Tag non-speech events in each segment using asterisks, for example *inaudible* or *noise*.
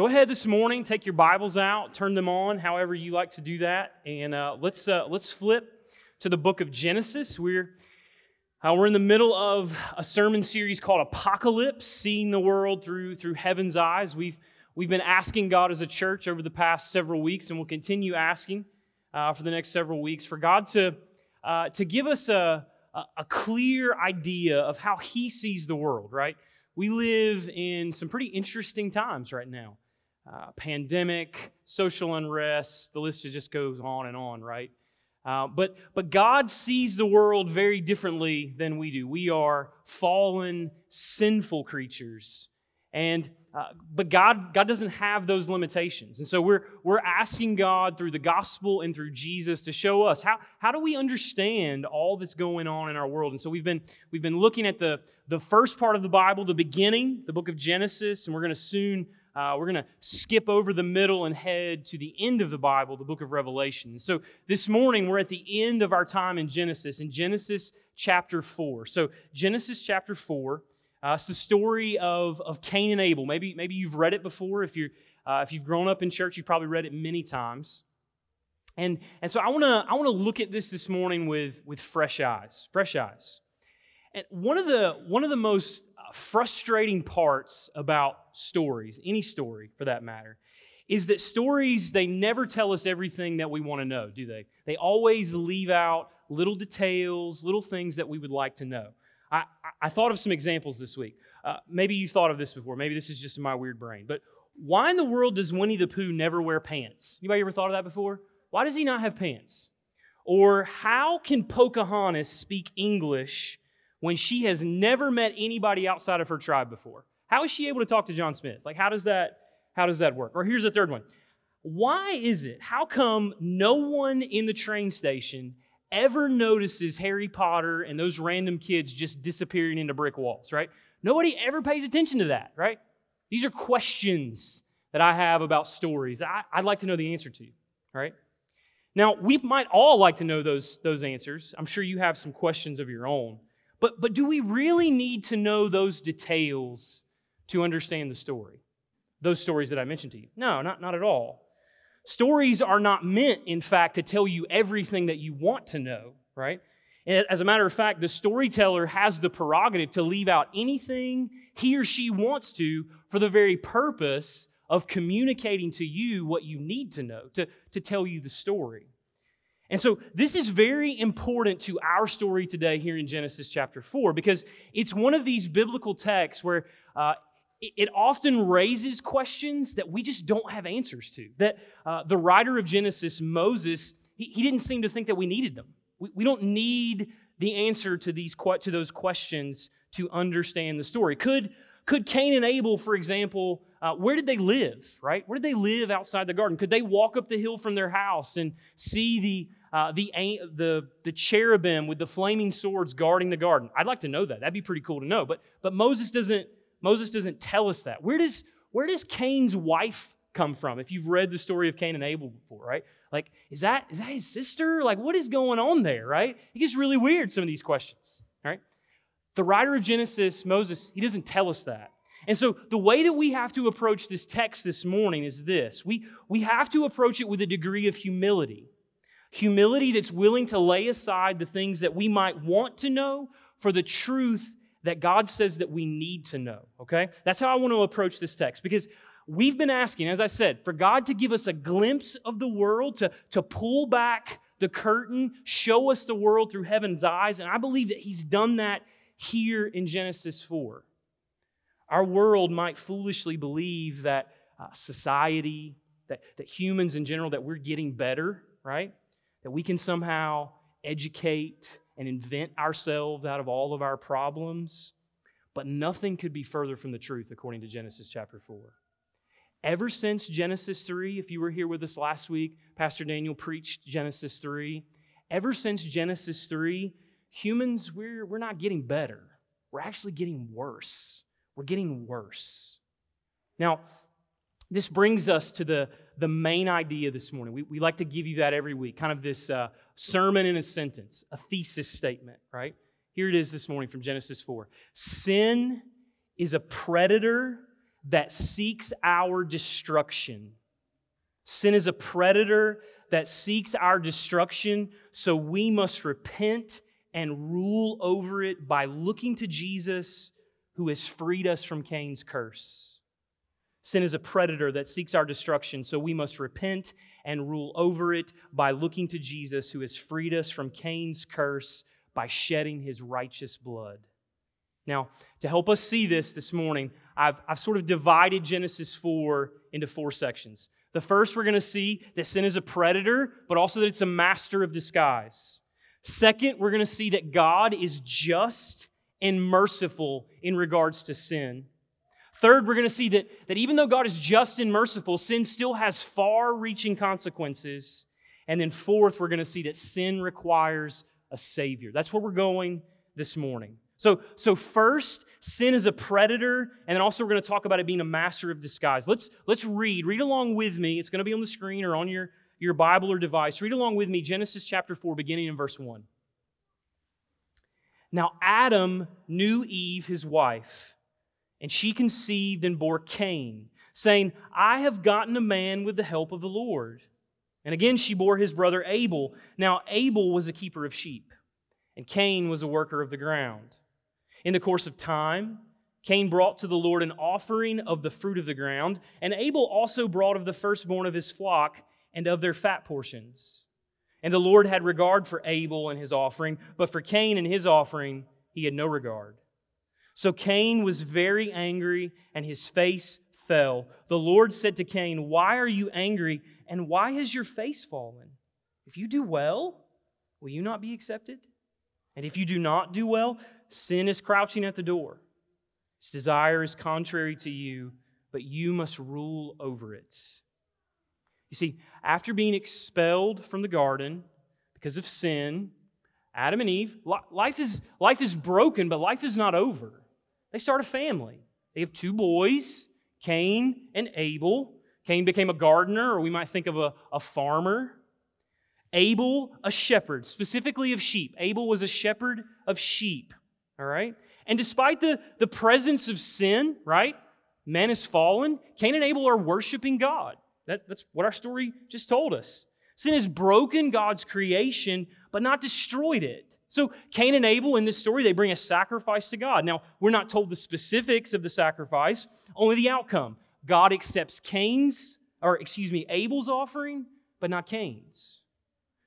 go ahead this morning, take your Bibles out, turn them on, however you like to do that, and uh, let's uh, let's flip to the book of Genesis. We're uh, we're in the middle of a sermon series called Apocalypse, seeing the world through through heaven's eyes. We've we've been asking God as a church over the past several weeks, and we'll continue asking uh, for the next several weeks for God to uh, to give us a, a a clear idea of how He sees the world. Right we live in some pretty interesting times right now uh, pandemic, social unrest, the list just goes on and on, right? Uh, but, but God sees the world very differently than we do. We are fallen, sinful creatures. And uh, but God, God doesn't have those limitations. And so we're, we're asking God through the gospel and through Jesus to show us how, how do we understand all that's going on in our world. And so we've been, we've been looking at the, the first part of the Bible, the beginning, the book of Genesis, and we're going to soon uh, we're going to skip over the middle and head to the end of the Bible, the book of Revelation. So this morning, we're at the end of our time in Genesis, in Genesis chapter 4. So, Genesis chapter 4, uh, it's the story of, of Cain and Abel. Maybe, maybe you've read it before. If, you're, uh, if you've grown up in church, you've probably read it many times. And, and so I want to I wanna look at this this morning with, with fresh eyes. Fresh eyes. And one of the, one of the most uh, frustrating parts about stories, any story for that matter, is that stories, they never tell us everything that we want to know, do they? They always leave out little details, little things that we would like to know. I, I thought of some examples this week. Uh, maybe you thought of this before. Maybe this is just in my weird brain. But why in the world does Winnie the Pooh never wear pants? Anybody ever thought of that before? Why does he not have pants? Or how can Pocahontas speak English when she has never met anybody outside of her tribe before? How is she able to talk to John Smith? Like, how does that, how does that work? Or here's the third one. Why is it, how come no one in the train station ever notices Harry Potter and those random kids just disappearing into brick walls, right? Nobody ever pays attention to that, right? These are questions that I have about stories I, would like to know the answer to, right? Now, we might all like to know those, those answers. I'm sure you have some questions of your own. But, but do we really need to know those details to understand the story? Those stories that I mentioned to you? No, not, not at all. Stories are not meant, in fact, to tell you everything that you want to know, right? And as a matter of fact, the storyteller has the prerogative to leave out anything he or she wants to for the very purpose of communicating to you what you need to know, to, to tell you the story. And so, this is very important to our story today here in Genesis chapter 4 because it's one of these biblical texts where uh, it often raises questions that we just don't have answers to. That uh, the writer of Genesis, Moses, he, he, didn't seem to think that we needed them. We, we don't need the answer to, these, to those questions to understand the story. Could, could Cain and Abel, for example, uh, where did they live, right? Where did they live outside the garden? Could they walk up the hill from their house and see the, uh, the, the, the cherubim with the flaming swords guarding the garden? I'd like to know that. That'd be pretty cool to know. But, but Moses doesn't Moses doesn't tell us that. Where does, where does Cain's wife come from? If you've read the story of Cain and Abel before, right? Like, is that, is that his sister? Like, what is going on there, right? It gets really weird, some of these questions, right? The writer of Genesis, Moses, he doesn't tell us that. And so the way that we have to approach this text this morning is this we, we have to approach it with a degree of humility. Humility that's willing to lay aside the things that we might want to know for the truth that God says that we need to know, okay? That's how I want to approach this text because we've been asking, as I said, for God to give us a glimpse of the world, to, to pull back the curtain, show us the world through heaven's eyes, and I believe that He's done that here in Genesis 4. Our world might foolishly believe that uh, society, that, that humans in general, that we're getting better, right? That we can somehow educate and invent ourselves out of all of our problems. But nothing could be further from the truth, according to Genesis chapter 4. Ever since Genesis 3, if you were here with us last week, Pastor Daniel preached Genesis 3. Ever since Genesis 3, humans, we're, we're not getting better. We're actually getting worse. We're getting worse. Now, this brings us to the, the main idea this morning. We, we like to give you that every week, kind of this uh, sermon in a sentence, a thesis statement, right? Here it is this morning from Genesis 4. Sin is a predator that seeks our destruction. Sin is a predator that seeks our destruction, so we must repent and rule over it by looking to Jesus who has freed us from Cain's curse. Sin is a predator that seeks our destruction, so we must repent and rule over it by looking to Jesus who has freed us from Cain's curse by shedding his righteous blood. Now, to help us see this this morning, I've, I've sort of divided Genesis 4 into four sections. The first, we're going to see that sin is a predator, but also that it's a master of disguise. Second, we're going to see that God is just and merciful in regards to sin. Third, we're going to see that, that even though God is just and merciful, sin still has far reaching consequences. And then fourth, we're going to see that sin requires a Savior. That's where we're going this morning. So, so first, sin is a predator, and then also we're going to talk about it being a master of disguise. Let's, let's read. Read along with me. It's going to be on the screen or on your, your Bible or device. Read along with me Genesis chapter 4, beginning in verse 1. Now, Adam knew Eve, his wife, and she conceived and bore Cain, saying, I have gotten a man with the help of the Lord. And again, she bore his brother Abel. Now, Abel was a keeper of sheep, and Cain was a worker of the ground. In the course of time, Cain brought to the Lord an offering of the fruit of the ground, and Abel also brought of the firstborn of his flock and of their fat portions. And the Lord had regard for Abel and his offering, but for Cain and his offering he had no regard. So Cain was very angry, and his face fell. The Lord said to Cain, Why are you angry, and why has your face fallen? If you do well, will you not be accepted? And if you do not do well, Sin is crouching at the door. Its desire is contrary to you, but you must rule over it. You see, after being expelled from the garden because of sin, Adam and Eve, life is, life is broken, but life is not over. They start a family. They have two boys, Cain and Abel. Cain became a gardener, or we might think of a, a farmer. Abel, a shepherd, specifically of sheep. Abel was a shepherd of sheep all right? And despite the, the presence of sin, right? Man has fallen. Cain and Abel are worshiping God. That, that's what our story just told us. Sin has broken God's creation, but not destroyed it. So Cain and Abel in this story, they bring a sacrifice to God. Now, we're not told the specifics of the sacrifice, only the outcome. God accepts Cain's, or excuse me, Abel's offering, but not Cain's.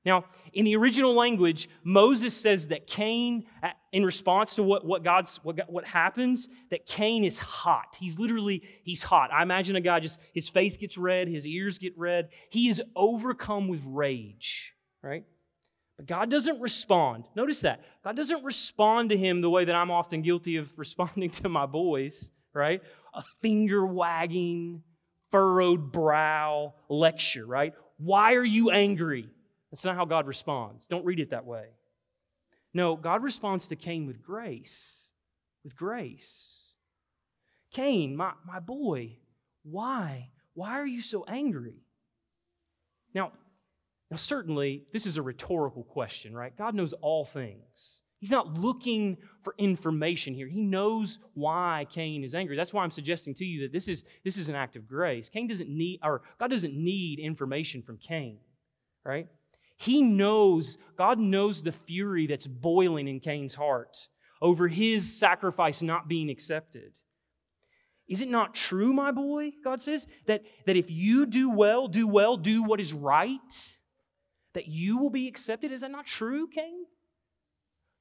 Now, in the original language, Moses says that Cain, in response to what, what God's what, what happens, that Cain is hot. He's literally he's hot. I imagine a guy just his face gets red, his ears get red. He is overcome with rage, right? God doesn't respond. Notice that. God doesn't respond to him the way that I'm often guilty of *laughs* responding to my boys, right? A finger wagging, furrowed brow lecture, right? Why are you angry? That's not how God responds. Don't read it that way. No, God responds to Cain with grace. With grace. Cain, my, my boy, why? Why are you so angry? Now, now, certainly, this is a rhetorical question, right? God knows all things. He's not looking for information here. He knows why Cain is angry. That's why I'm suggesting to you that this is, this is an act of grace. Cain doesn't need, or God doesn't need information from Cain, right? He knows, God knows the fury that's boiling in Cain's heart over his sacrifice not being accepted. Is it not true, my boy, God says, that, that if you do well, do well, do what is right, that you will be accepted? Is that not true, Cain?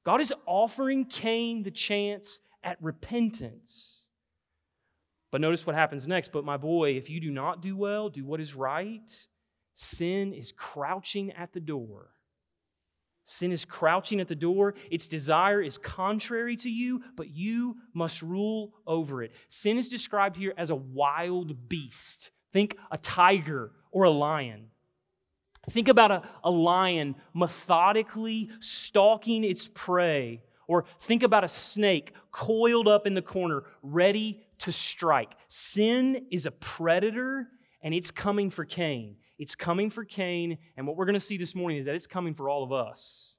God is offering Cain the chance at repentance. But notice what happens next. But my boy, if you do not do well, do what is right, Sin is crouching at the door. Sin is crouching at the door. Its desire is contrary to you, but you must rule over it. Sin is described here as a wild beast. Think a tiger or a lion. Think about a, a lion methodically stalking its prey, or think about a snake coiled up in the corner, ready to strike. Sin is a predator, and it's coming for Cain. It's coming for Cain, and what we're going to see this morning is that it's coming for all of us.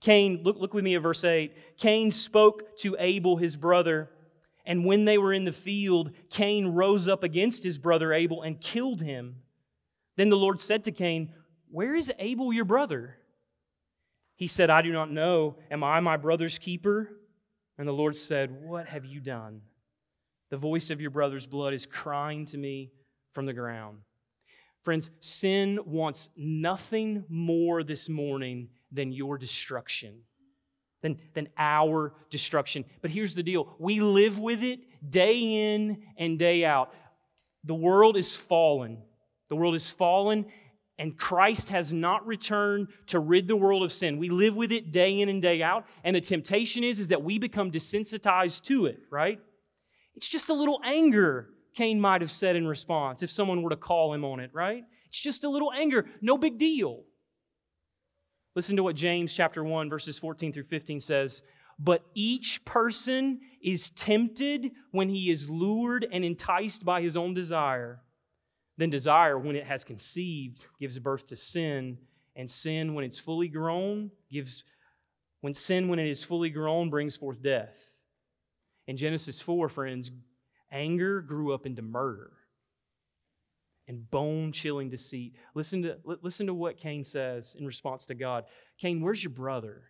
Cain, look, look with me at verse 8. Cain spoke to Abel, his brother, And when they were in the field, Cain rose up against his brother Abel and killed him. Then the Lord said to Cain, Where is Abel your brother? He said, I do not know. Am I my brother's keeper? And the Lord said, What have you done? The voice of your brother's blood is crying to me from the ground. Friends, sin wants nothing more this morning than your destruction, than, than our destruction. But here's the deal we live with it day in and day out. The world is fallen. The world is fallen, and Christ has not returned to rid the world of sin. We live with it day in and day out, and the temptation is, is that we become desensitized to it, right? It's just a little anger, Cain might have said in response if someone were to call him on it, right? It's just a little anger, no big deal. Listen to what James chapter 1 verses 14 through 15 says, "But each person is tempted when he is lured and enticed by his own desire." Then desire, when it has conceived, gives birth to sin, and sin, when it's fully grown, gives when sin, when it is fully grown, brings forth death. In Genesis 4, friends, anger grew up into murder and bone chilling deceit. Listen to, listen to what Cain says in response to God Cain, where's your brother?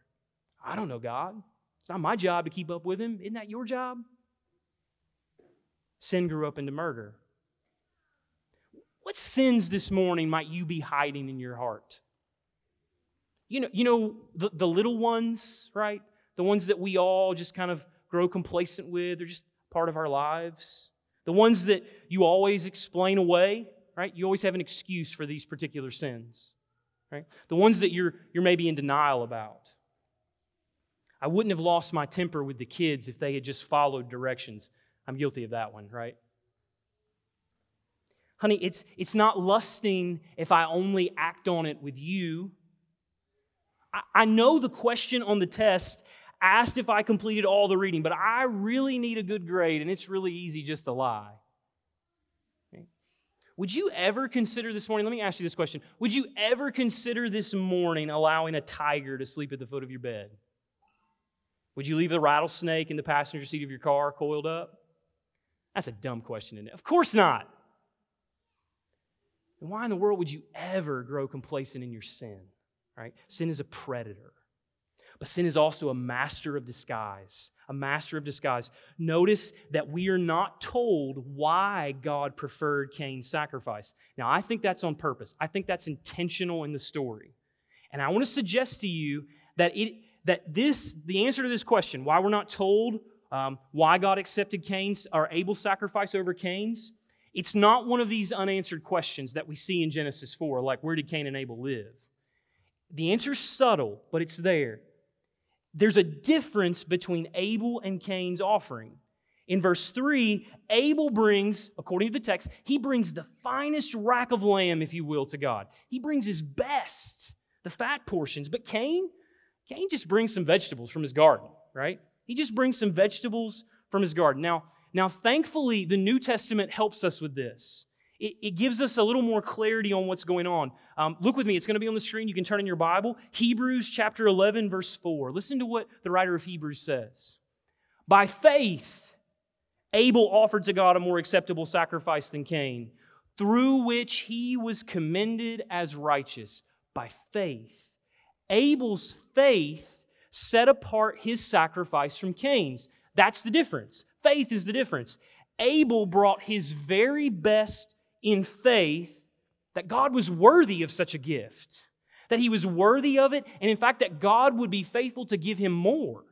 I don't know, God. It's not my job to keep up with him. Isn't that your job? Sin grew up into murder. What sins this morning might you be hiding in your heart? You know, you know the, the little ones, right? The ones that we all just kind of grow complacent with, they're just part of our lives. The ones that you always explain away, right? You always have an excuse for these particular sins, right? The ones that you're, you're maybe in denial about. I wouldn't have lost my temper with the kids if they had just followed directions. I'm guilty of that one, right? Honey, it's, it's not lusting if I only act on it with you. I, I know the question on the test asked if I completed all the reading, but I really need a good grade, and it's really easy just to lie. Okay. Would you ever consider this morning? Let me ask you this question. Would you ever consider this morning allowing a tiger to sleep at the foot of your bed? Would you leave a rattlesnake in the passenger seat of your car coiled up? That's a dumb question, isn't it? Of course not. And why in the world would you ever grow complacent in your sin? Right? Sin is a predator. But sin is also a master of disguise. A master of disguise. Notice that we are not told why God preferred Cain's sacrifice. Now, I think that's on purpose. I think that's intentional in the story. And I want to suggest to you that it that this the answer to this question, why we're not told um, why God accepted Cain's or Abel's sacrifice over Cain's, it's not one of these unanswered questions that we see in Genesis 4, like where did Cain and Abel live? The answer's subtle, but it's there. There's a difference between Abel and Cain's offering. In verse 3, Abel brings, according to the text, he brings the finest rack of lamb, if you will, to God. He brings his best, the fat portions. But Cain, Cain just brings some vegetables from his garden, right? He just brings some vegetables from his garden. Now, now, thankfully, the New Testament helps us with this. It, it gives us a little more clarity on what's going on. Um, look with me, it's going to be on the screen. You can turn in your Bible. Hebrews chapter 11, verse 4. Listen to what the writer of Hebrews says. By faith, Abel offered to God a more acceptable sacrifice than Cain, through which he was commended as righteous. By faith. Abel's faith set apart his sacrifice from Cain's. That's the difference. Faith is the difference. Abel brought his very best in faith that God was worthy of such a gift, that he was worthy of it, and in fact, that God would be faithful to give him more.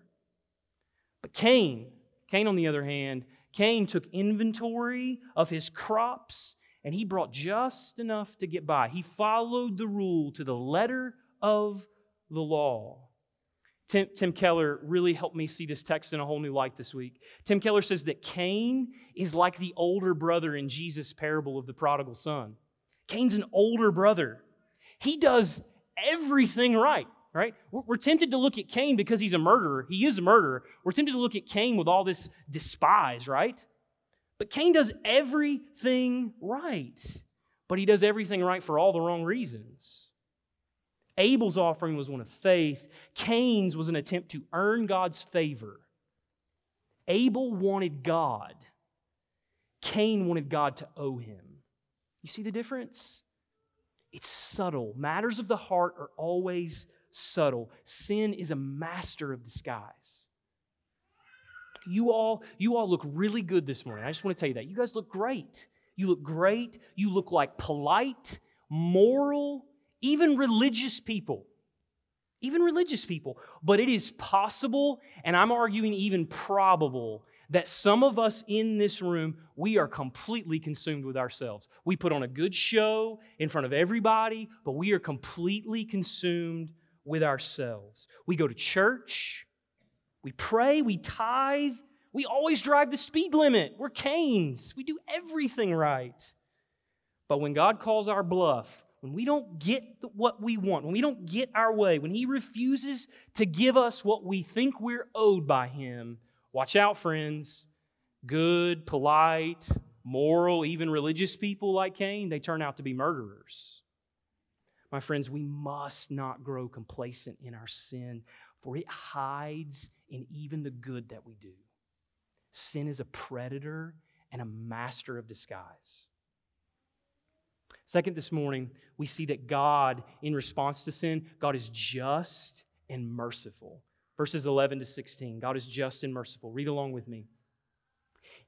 But Cain, Cain, on the other hand, Cain took inventory of his crops and he brought just enough to get by. He followed the rule to the letter of the law. Tim, Tim, Keller really helped me see this text in a whole new light this week. Tim Keller says that Cain is like the older brother in Jesus' parable of the prodigal son. Cain's an older brother. He does everything right, right? We're, we're tempted to look at Cain because he's a murderer. He is a murderer. We're tempted to look at Cain with all this despise, right? But Cain does everything right. But he does everything right for all the wrong reasons. Abel's offering was one of faith, Cain's was an attempt to earn God's favor. Abel wanted God, Cain wanted God to owe him. You see the difference? It's subtle. Matters of the heart are always subtle. Sin is a master of disguise. You all, you all look really good this morning. I just want to tell you that. You guys look great. You look great. You look like polite, moral, even religious people. Even religious people. But it is possible, and I'm arguing even probable, that some of us in this room, we are completely consumed with ourselves. We put on a good show in front of everybody, but we are completely consumed with ourselves. We go to church, we pray, we tithe, we always drive the speed limit. We're Cains, we do everything right. But when God calls our bluff, when we don't get what we want, when we don't get our way, when He refuses to give us what we think we're owed by Him, Watch out, friends. Good, polite, moral, even religious people like Cain, they turn out to be murderers. My friends, we must not grow complacent in our sin, for it hides in even the good that we do. Sin is a predator and a master of disguise. Second, this morning, we see that God, in response to sin, God is just and merciful verses 11 to 16. God is just and merciful. Read along with me.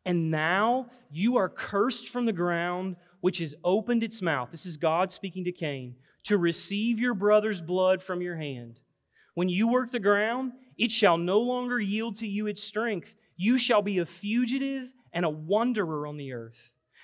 And now you are cursed from the ground, which has opened its mouth. This is God speaking to Cain, to receive your brother's blood from your hand. When you work the ground, it shall no longer yield to you its strength. You shall be a fugitive and a wanderer on the earth.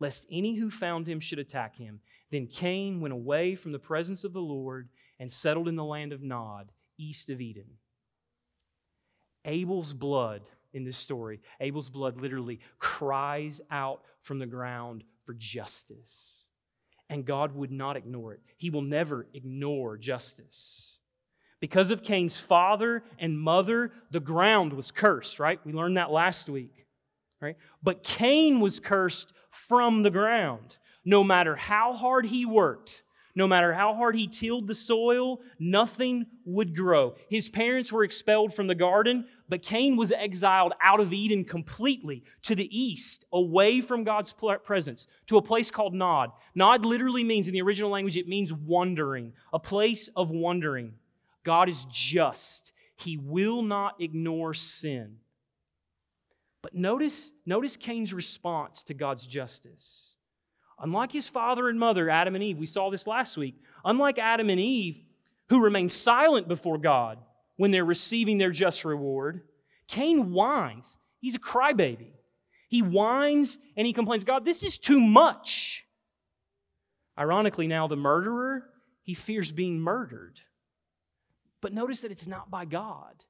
lest any who found him should attack him. Then Cain went away from the presence of the Lord and settled in the land of Nod, east of Eden. Abel's blood in this story. Abel's blood literally cries out from the ground for justice. And God would not ignore it. He will never ignore justice. Because of Cain's father and mother, the ground was cursed, right? We learned that last week, right? But Cain was cursed from the ground. No matter how hard he worked, no matter how hard he tilled the soil, nothing would grow. His parents were expelled from the garden, but Cain was exiled out of Eden completely to the east, away from God's presence, to a place called Nod. Nod literally means, in the original language, it means wandering, a place of wandering. God is just, He will not ignore sin. But notice, notice Cain's response to God's justice. Unlike his father and mother, Adam and Eve, we saw this last week. Unlike Adam and Eve, who remain silent before God when they're receiving their just reward, Cain whines. He's a crybaby. He whines and he complains, God, this is too much. Ironically, now the murderer, he fears being murdered. But notice that it's not by God.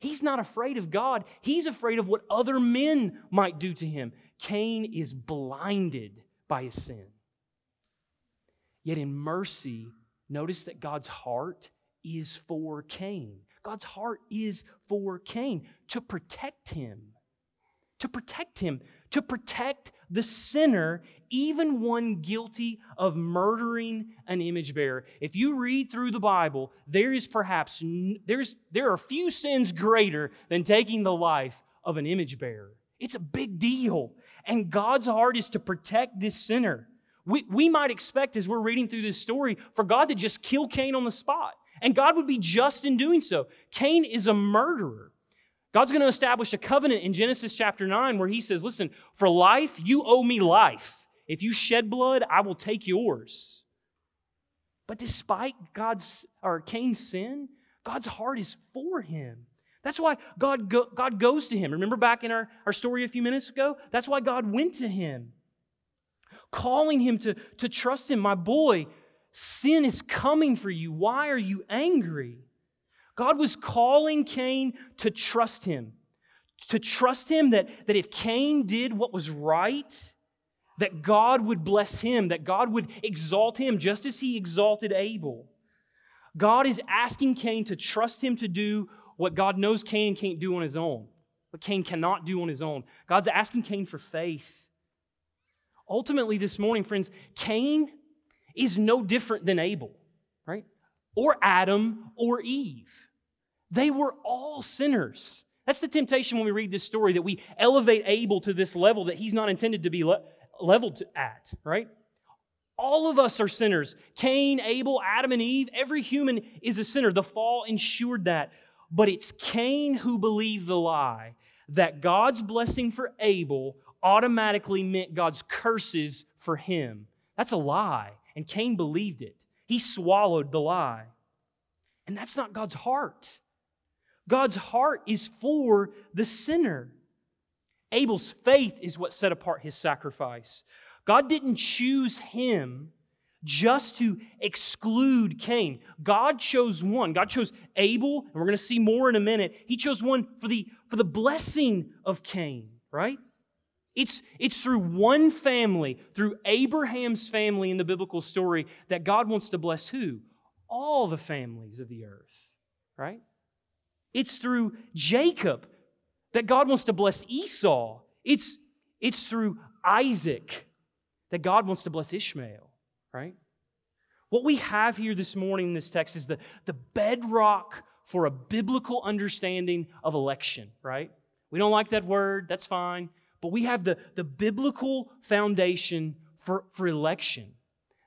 He's not afraid of God, he's afraid of what other men might do to him. Cain is blinded by his sin. Yet in mercy, notice that God's heart is for Cain. God's heart is for Cain to protect him, to protect him, to protect the sinner, even one guilty of murdering an image bearer. If you read through the Bible, there is perhaps there's there are few sins greater than taking the life of an image bearer. It's a big deal. And God's heart is to protect this sinner. We, we might expect, as we're reading through this story, for God to just kill Cain on the spot. And God would be just in doing so. Cain is a murderer. God's going to establish a covenant in Genesis chapter 9 where he says, Listen, for life, you owe me life. If you shed blood, I will take yours. But despite God's or Cain's sin, God's heart is for him. That's why God, go, God goes to him. Remember back in our, our story a few minutes ago? That's why God went to him, calling him to, to trust him. My boy, sin is coming for you. Why are you angry? God was calling Cain to trust him, to trust him that, that if Cain did what was right, that God would bless him, that God would exalt him just as he exalted Abel. God is asking Cain to trust him to do what God knows Cain can't do on his own, what Cain cannot do on his own. God's asking Cain for faith. Ultimately, this morning, friends, Cain is no different than Abel, right? Or Adam or Eve. They were all sinners. That's the temptation when we read this story that we elevate Abel to this level that he's not intended to be le- leveled at, right? All of us are sinners. Cain, Abel, Adam, and Eve, every human is a sinner. The fall ensured that. But it's Cain who believed the lie that God's blessing for Abel automatically meant God's curses for him. That's a lie. And Cain believed it. He swallowed the lie. And that's not God's heart. God's heart is for the sinner. Abel's faith is what set apart his sacrifice. God didn't choose him just to exclude Cain. God chose one. God chose Abel, and we're going to see more in a minute. He chose one for the, for the blessing of Cain, right? It's, it's through one family, through Abraham's family in the biblical story, that God wants to bless who? All the families of the earth, right? It's through Jacob that God wants to bless Esau. It's, it's through Isaac that God wants to bless Ishmael, right? What we have here this morning in this text is the, the bedrock for a biblical understanding of election, right? We don't like that word, that's fine. But we have the, the biblical foundation for, for election.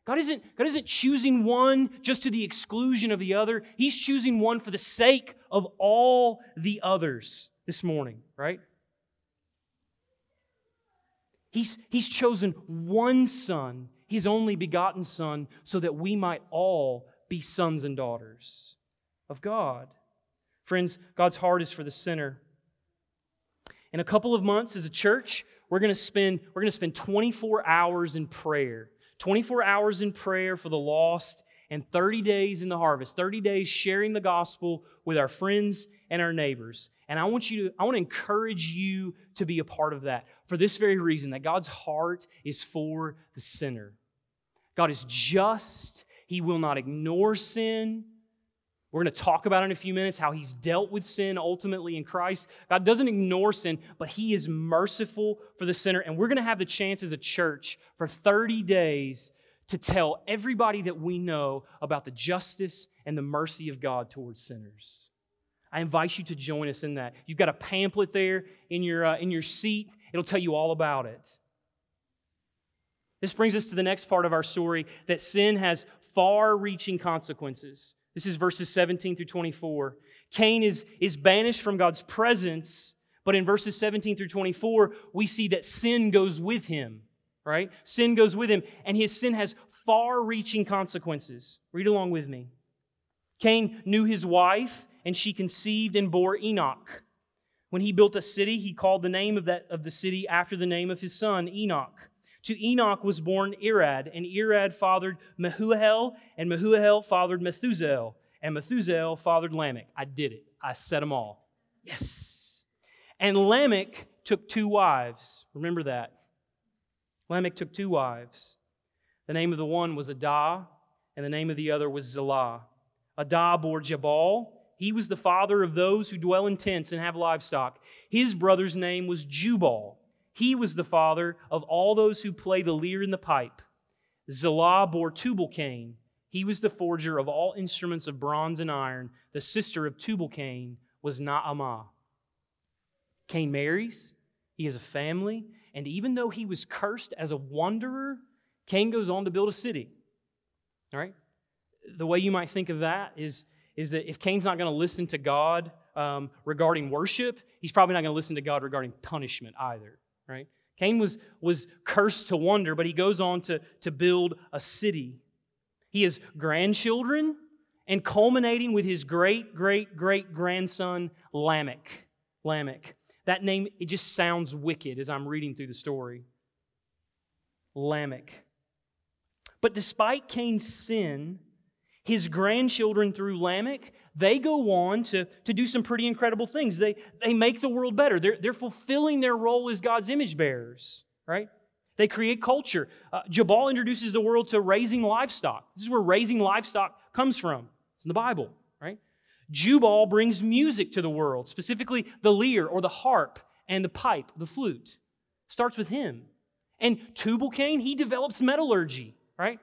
God isn't, God isn't choosing one just to the exclusion of the other. He's choosing one for the sake of all the others this morning, right? He's, he's chosen one son, his only begotten son, so that we might all be sons and daughters of God. Friends, God's heart is for the sinner. In a couple of months as a church, we're going to spend we're going to spend 24 hours in prayer. 24 hours in prayer for the lost and 30 days in the harvest. 30 days sharing the gospel with our friends and our neighbors. And I want you to I want to encourage you to be a part of that for this very reason that God's heart is for the sinner. God is just. He will not ignore sin. We're going to talk about in a few minutes how he's dealt with sin ultimately in Christ. God doesn't ignore sin, but he is merciful for the sinner. And we're going to have the chance as a church for 30 days to tell everybody that we know about the justice and the mercy of God towards sinners. I invite you to join us in that. You've got a pamphlet there in your, uh, in your seat, it'll tell you all about it. This brings us to the next part of our story that sin has far reaching consequences. This is verses 17 through 24. Cain is, is banished from God's presence, but in verses 17 through 24, we see that sin goes with him, right? Sin goes with him, and his sin has far reaching consequences. Read along with me. Cain knew his wife, and she conceived and bore Enoch. When he built a city, he called the name of, that, of the city after the name of his son, Enoch. To Enoch was born Irad, and Irad fathered Mehujael, and Mehujael fathered Methushael, and Methushael fathered Lamech. I did it. I said them all. Yes. And Lamech took two wives. Remember that. Lamech took two wives. The name of the one was Adah, and the name of the other was Zillah. Adah bore Jabal. He was the father of those who dwell in tents and have livestock. His brother's name was Jubal. He was the father of all those who play the lyre and the pipe. Zillah bore Tubal Cain. He was the forger of all instruments of bronze and iron. The sister of Tubal Cain was Naamah. Cain marries. He has a family. And even though he was cursed as a wanderer, Cain goes on to build a city. All right? The way you might think of that is, is that if Cain's not going to listen to God um, regarding worship, he's probably not going to listen to God regarding punishment either right? Cain was, was cursed to wonder, but he goes on to, to build a city. He has grandchildren, and culminating with his great, great, great grandson, Lamech. Lamech. That name, it just sounds wicked as I'm reading through the story. Lamech. But despite Cain's sin, his grandchildren through Lamech, they go on to, to do some pretty incredible things. They, they make the world better. They're, they're fulfilling their role as God's image bearers, right? They create culture. Uh, Jabal introduces the world to raising livestock. This is where raising livestock comes from. It's in the Bible, right? Jubal brings music to the world, specifically the lyre or the harp and the pipe, the flute. Starts with him. And Tubal Cain, he develops metallurgy, right?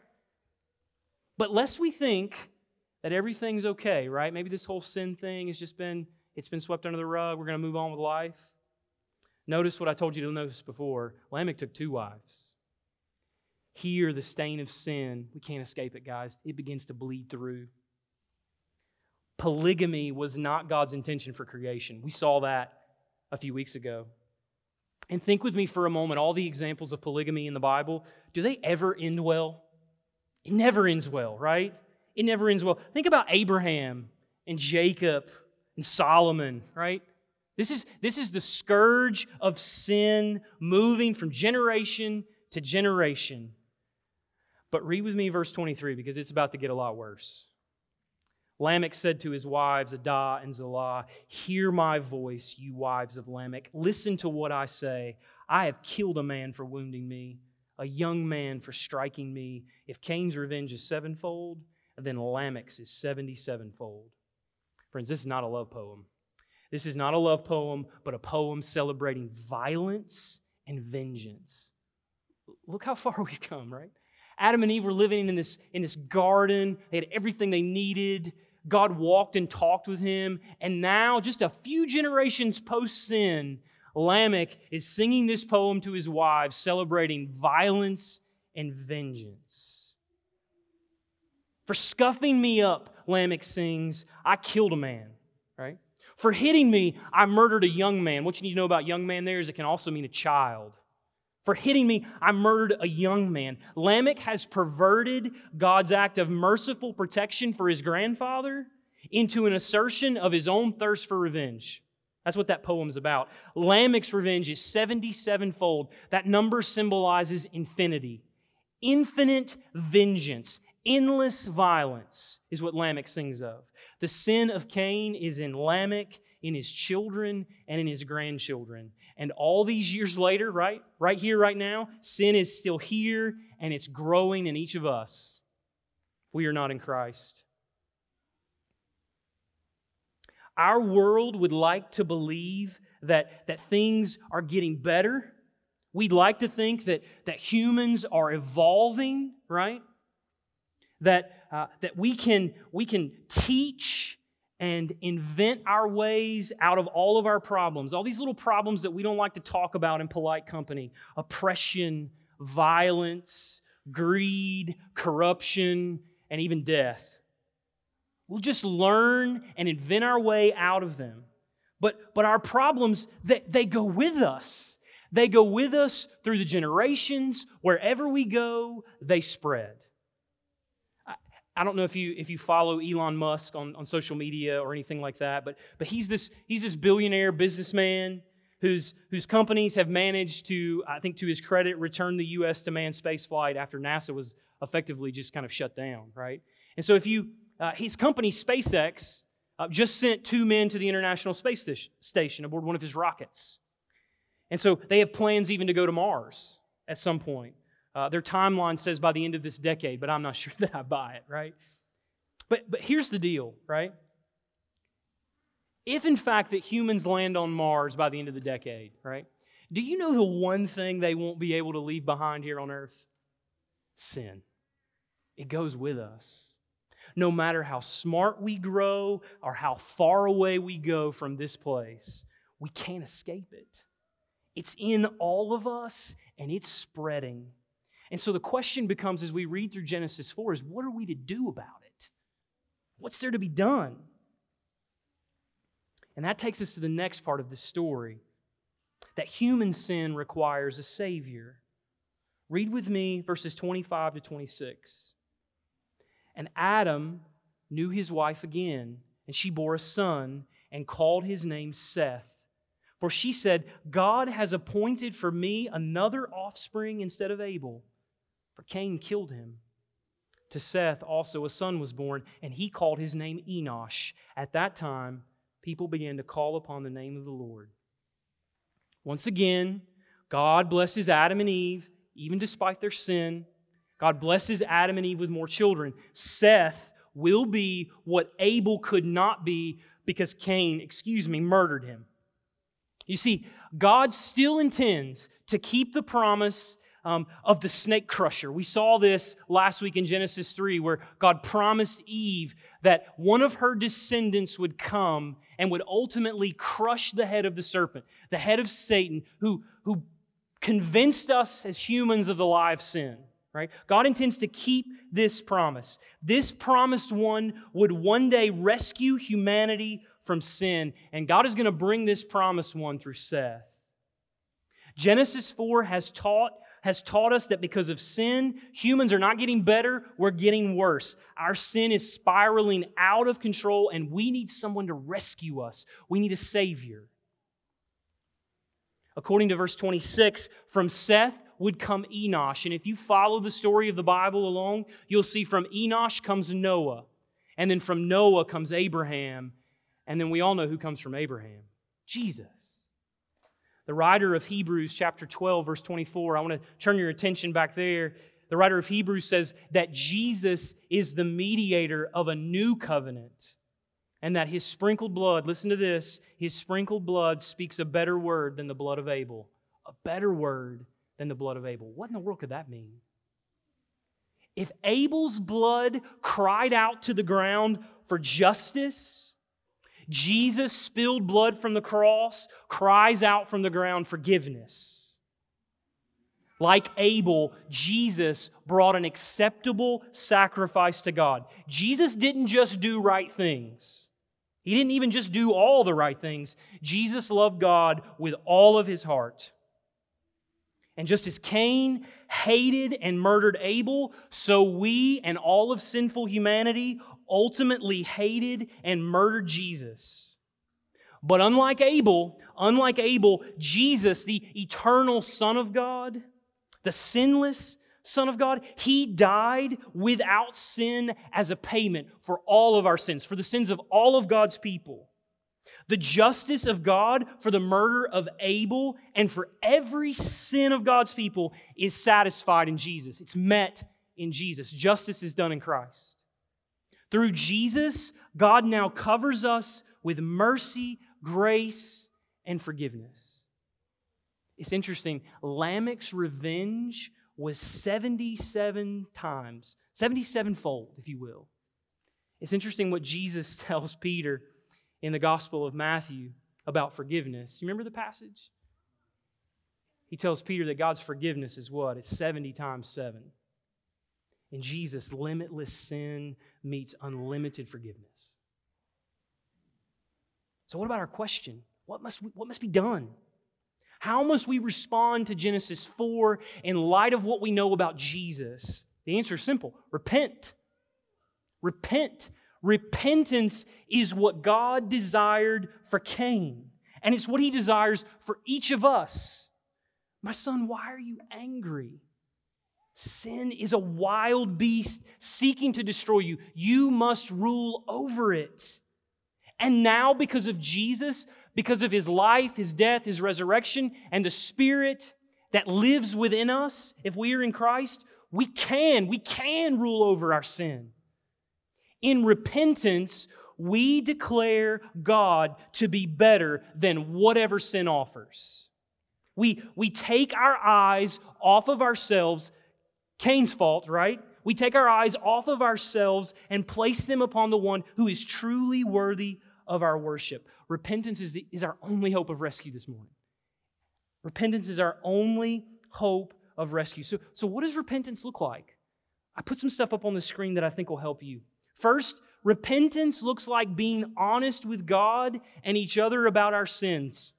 But lest we think that everything's okay, right? Maybe this whole sin thing has just been it's been swept under the rug. We're going to move on with life. Notice what I told you to notice before. Lamech took two wives. Here, the stain of sin, we can't escape it, guys. It begins to bleed through. Polygamy was not God's intention for creation. We saw that a few weeks ago. And think with me for a moment all the examples of polygamy in the Bible, do they ever end well? It never ends well, right? It never ends well. Think about Abraham and Jacob and Solomon, right? This is, this is the scourge of sin moving from generation to generation. But read with me verse 23 because it's about to get a lot worse. Lamech said to his wives, Adah and Zillah, Hear my voice, you wives of Lamech. Listen to what I say. I have killed a man for wounding me, a young man for striking me. If Cain's revenge is sevenfold, then Lamech's is 77 fold. Friends, this is not a love poem. This is not a love poem, but a poem celebrating violence and vengeance. Look how far *laughs* we've come, right? Adam and Eve were living in this, in this garden. They had everything they needed. God walked and talked with him. And now, just a few generations post sin, Lamech is singing this poem to his wives, celebrating violence and vengeance. For scuffing me up, Lamech sings, I killed a man, right? For hitting me, I murdered a young man. What you need to know about young man there is it can also mean a child. For hitting me, I murdered a young man. Lamech has perverted God's act of merciful protection for his grandfather into an assertion of his own thirst for revenge. That's what that poem's about. Lamech's revenge is 77 fold. That number symbolizes infinity. Infinite vengeance, endless violence is what Lamech sings of. The sin of Cain is in Lamech, in his children, and in his grandchildren. And all these years later, right? Right here, right now, sin is still here and it's growing in each of us. We are not in Christ. Our world would like to believe that, that things are getting better. We'd like to think that, that humans are evolving, right? That, uh, that we, can, we can teach and invent our ways out of all of our problems, all these little problems that we don't like to talk about in polite company oppression, violence, greed, corruption, and even death. We'll just learn and invent our way out of them. But, but our problems, they, they go with us. They go with us through the generations. Wherever we go, they spread. I don't know if you if you follow Elon Musk on, on social media or anything like that, but but he's this he's this billionaire businessman whose whose companies have managed to, I think to his credit, return the US to manned space flight after NASA was effectively just kind of shut down, right? And so if you uh, his company SpaceX uh, just sent two men to the International Space Station aboard one of his rockets. And so they have plans even to go to Mars at some point. Uh, their timeline says by the end of this decade, but I'm not *laughs* sure that I buy it, right? But, but here's the deal, right? If in fact that humans land on Mars by the end of the decade, right? Do you know the one thing they won't be able to leave behind here on earth? Sin. It goes with us. No matter how smart we grow or how far away we go from this place, we can't escape it. It's in all of us and it's spreading. And so the question becomes as we read through Genesis 4 is what are we to do about it? What's there to be done? And that takes us to the next part of the story that human sin requires a Savior. Read with me verses 25 to 26. And Adam knew his wife again, and she bore a son and called his name Seth. For she said, God has appointed for me another offspring instead of Abel for Cain killed him. To Seth also a son was born, and he called his name Enosh. At that time, people began to call upon the name of the Lord. Once again, God blesses Adam and Eve, even despite their sin, God blesses Adam and Eve with more children. Seth will be what Abel could not be because Cain, excuse me, murdered him. You see, God still intends to keep the promise um, of the snake crusher. We saw this last week in Genesis 3, where God promised Eve that one of her descendants would come and would ultimately crush the head of the serpent, the head of Satan, who, who convinced us as humans of the lie of sin. Right? God intends to keep this promise. This promised one would one day rescue humanity from sin, and God is going to bring this promised one through Seth. Genesis 4 has taught has taught us that because of sin, humans are not getting better, we're getting worse. Our sin is spiraling out of control, and we need someone to rescue us. We need a Savior. According to verse 26, from Seth would come Enosh. And if you follow the story of the Bible along, you'll see from Enosh comes Noah. And then from Noah comes Abraham. And then we all know who comes from Abraham Jesus. The writer of Hebrews, chapter 12, verse 24, I want to turn your attention back there. The writer of Hebrews says that Jesus is the mediator of a new covenant and that his sprinkled blood, listen to this, his sprinkled blood speaks a better word than the blood of Abel. A better word than the blood of Abel. What in the world could that mean? If Abel's blood cried out to the ground for justice, Jesus' spilled blood from the cross cries out from the ground forgiveness. Like Abel, Jesus brought an acceptable sacrifice to God. Jesus didn't just do right things. He didn't even just do all the right things. Jesus loved God with all of his heart. And just as Cain hated and murdered Abel, so we and all of sinful humanity ultimately hated and murdered Jesus. But unlike Abel, unlike Abel, Jesus, the eternal Son of God, the sinless Son of God, he died without sin as a payment for all of our sins, for the sins of all of God's people. The justice of God for the murder of Abel and for every sin of God's people is satisfied in Jesus. It's met in Jesus. Justice is done in Christ. Through Jesus, God now covers us with mercy, grace, and forgiveness. It's interesting. Lamech's revenge was 77 times, 77 fold, if you will. It's interesting what Jesus *laughs* tells Peter in the Gospel of Matthew about forgiveness. You remember the passage? He tells Peter that God's forgiveness is what? It's 70 times 7. In Jesus, limitless sin meets unlimited forgiveness. So, what about our question? What must, we, what must be done? How must we respond to Genesis 4 in light of what we know about Jesus? The answer is simple repent. Repent Repentance is what God desired for Cain, and it's what he desires for each of us. My son, why are you angry? Sin is a wild beast seeking to destroy you. You must rule over it. And now, because of Jesus, because of his life, his death, his resurrection, and the Spirit that lives within us, if we are in Christ, we can, we can rule over our sin. In repentance, we declare God to be better than whatever sin offers. We, we take our eyes off of ourselves, Cain's fault, right? We take our eyes off of ourselves and place them upon the one who is truly worthy of our worship. Repentance is, the, is our only hope of rescue this morning. Repentance is our only hope of rescue. So, so, what does repentance look like? I put some stuff up on the screen that I think will help you. First, repentance looks like being honest with God and each other about our sins.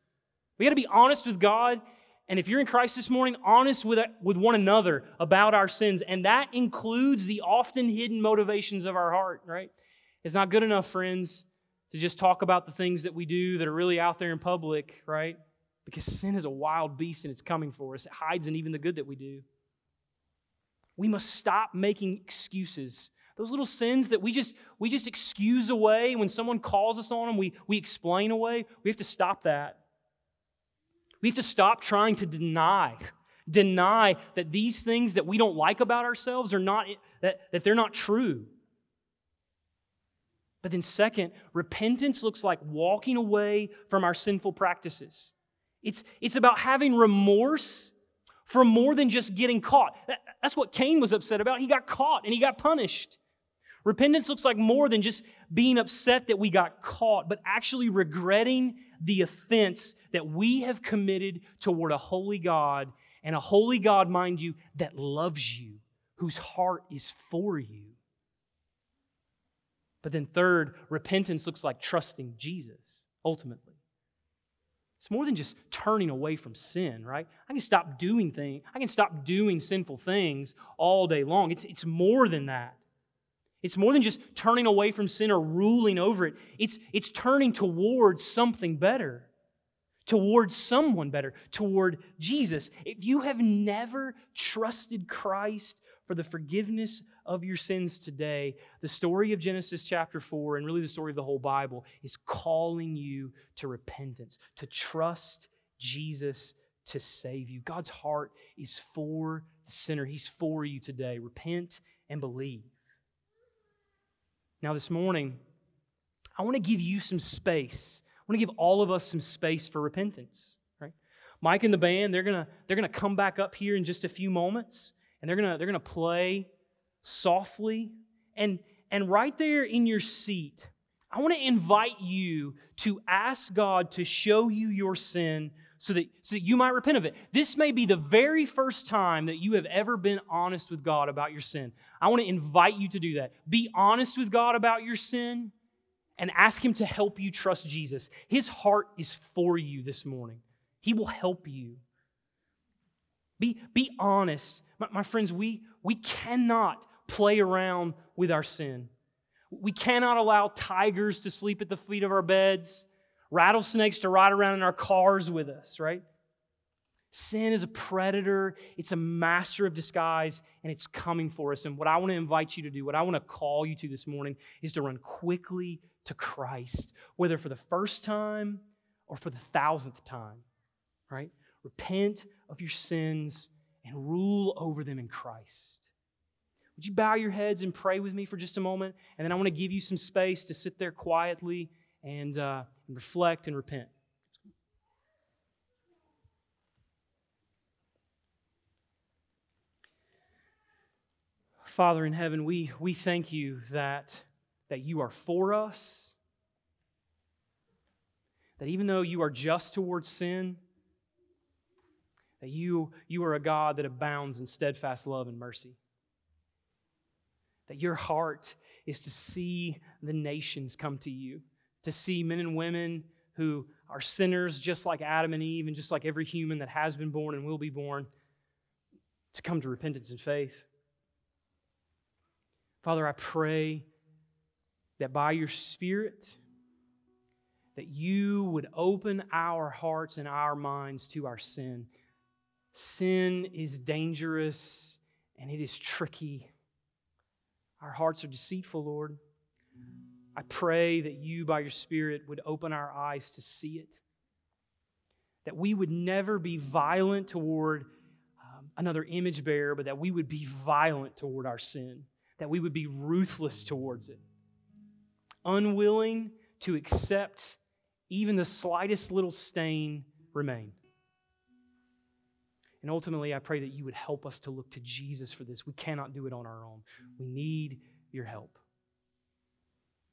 We got to be honest with God. And if you're in Christ this morning, honest with, with one another about our sins. And that includes the often hidden motivations of our heart, right? It's not good enough, friends, to just talk about the things that we do that are really out there in public, right? Because sin is a wild beast and it's coming for us. It hides in even the good that we do. We must stop making excuses those little sins that we just we just excuse away when someone calls us on them, we, we explain away. We have to stop that. We have to stop trying to deny, deny that these things that we don't like about ourselves are not, that, that they're not true. But then, second, repentance looks like walking away from our sinful practices. It's, it's about having remorse for more than just getting caught. That's what Cain was upset about. He got caught and he got punished. Repentance looks like more than just being upset that we got caught, but actually regretting the offense that we have committed toward a holy God, and a holy God, mind you, that loves you, whose heart is for you. But then, third, repentance looks like trusting Jesus, ultimately. It's more than just turning away from sin, right? I can stop doing things, I can stop doing sinful things all day long. It's, it's more than that. It's more than just turning away from sin or ruling over it. It's, it's turning towards something better, towards someone better, toward Jesus. If you have never trusted Christ for the forgiveness of your sins today, the story of Genesis chapter 4, and really the story of the whole Bible, is calling you to repentance, to trust Jesus to save you. God's heart is for the sinner, He's for you today. Repent and believe. Now, this morning, I want to give you some space. I want to give all of us some space for repentance, right? Mike and the band, they're to they're to come back up here in just a few moments and they're to they're to play softly and and right there in your seat, I want to invite you to ask God to show you your sin so that, so that you might repent of it. This may be the very first time that you have ever been honest with God about your sin. I want to invite you to do that. Be honest with God about your sin and ask Him to help you trust Jesus. His heart is for you this morning, He will help you. Be, be honest. My, my friends, we, we cannot play around with our sin. We cannot allow tigers to sleep at the feet of our beds, rattlesnakes to ride around in our cars with us, right? Sin is a predator, it's a master of disguise, and it's coming for us. And what I want to invite you to do, what I want to call you to this morning, is to run quickly to Christ, whether for the first time or for the thousandth time, right? Repent of your sins and rule over them in Christ. Would you bow your heads and pray with me for just a moment? And then I want to give you some space to sit there quietly and, uh, and reflect and repent. Father in heaven, we, we thank you that, that you are for us, that even though you are just towards sin, that you, you are a God that abounds in steadfast love and mercy that your heart is to see the nations come to you, to see men and women who are sinners just like Adam and Eve and just like every human that has been born and will be born, to come to repentance and faith. Father, I pray that by your Spirit, that you would open our hearts and our minds to our sin. Sin is dangerous and it is tricky. Our hearts are deceitful, Lord. I pray that you, by your Spirit, would open our eyes to see it. That we would never be violent toward um, another image bearer, but that we would be violent toward our sin. That we would be ruthless towards it. Unwilling to accept even the slightest little stain remain. And ultimately, I pray that you would help us to look to Jesus for this. We cannot do it on our own. We need your help.